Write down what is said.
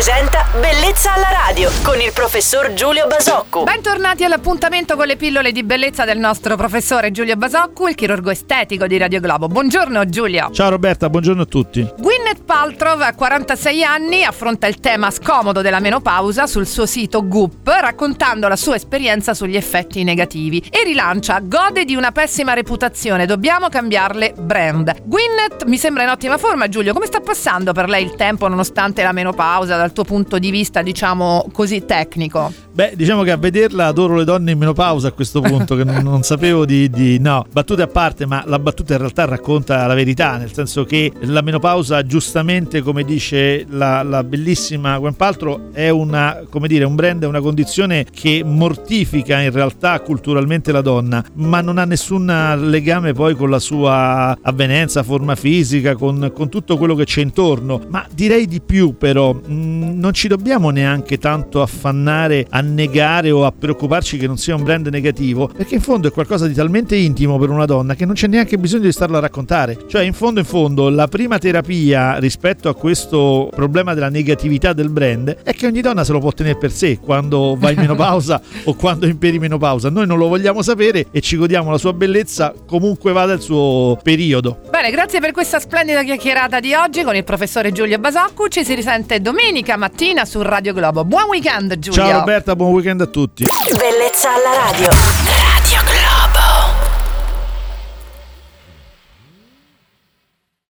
presenta Bellezza alla radio con il professor Giulio Basocco. Bentornati all'appuntamento con le pillole di bellezza del nostro professore Giulio Basocco, il chirurgo estetico di Radio Globo. Buongiorno Giulio. Ciao Roberta, buongiorno a tutti. Gwyneth Paltrow, a 46 anni, affronta il tema scomodo della menopausa sul suo sito Goop, raccontando la sua esperienza sugli effetti negativi e rilancia gode di una pessima reputazione, dobbiamo cambiarle brand. Gwyneth mi sembra in ottima forma Giulio, come sta passando per lei il tempo nonostante la menopausa dal tuo punto di vista diciamo così tecnico? Beh, diciamo che a vederla adoro le donne in menopausa a questo punto, che non, non sapevo di, di, No, battute a parte, ma la battuta in realtà racconta la verità, nel senso che la menopausa, giustamente, come dice la, la bellissima Gwen Paltrow, è una, dire, un brand, è una condizione che mortifica in realtà culturalmente la donna, ma non ha nessun legame poi con la sua avvenenza, forma fisica, con, con tutto quello che c'è intorno. Ma direi di più però, mh, mm, non ci dobbiamo neanche tanto affannare a negare o a preoccuparci che non sia un brand negativo, perché in fondo è qualcosa di talmente intimo per una donna che non c'è neanche bisogno di starlo a raccontare. Cioè, in fondo, in fondo, la prima terapia rispetto a questo problema della negatività del brand è che ogni donna se lo può tenere per sé quando va in menopausa o quando è in perimenopausa. Noi non lo vogliamo sapere e ci godiamo la sua bellezza comunque vada il suo periodo. Bene, grazie per questa splendida chiacchierata di oggi con il professore Giulio Basoccu. Ci si risente domenica mattina su Radio Globo. Buon weekend, Giulio. Ciao Roberta, buon weekend a tutti. Bellezza alla radio.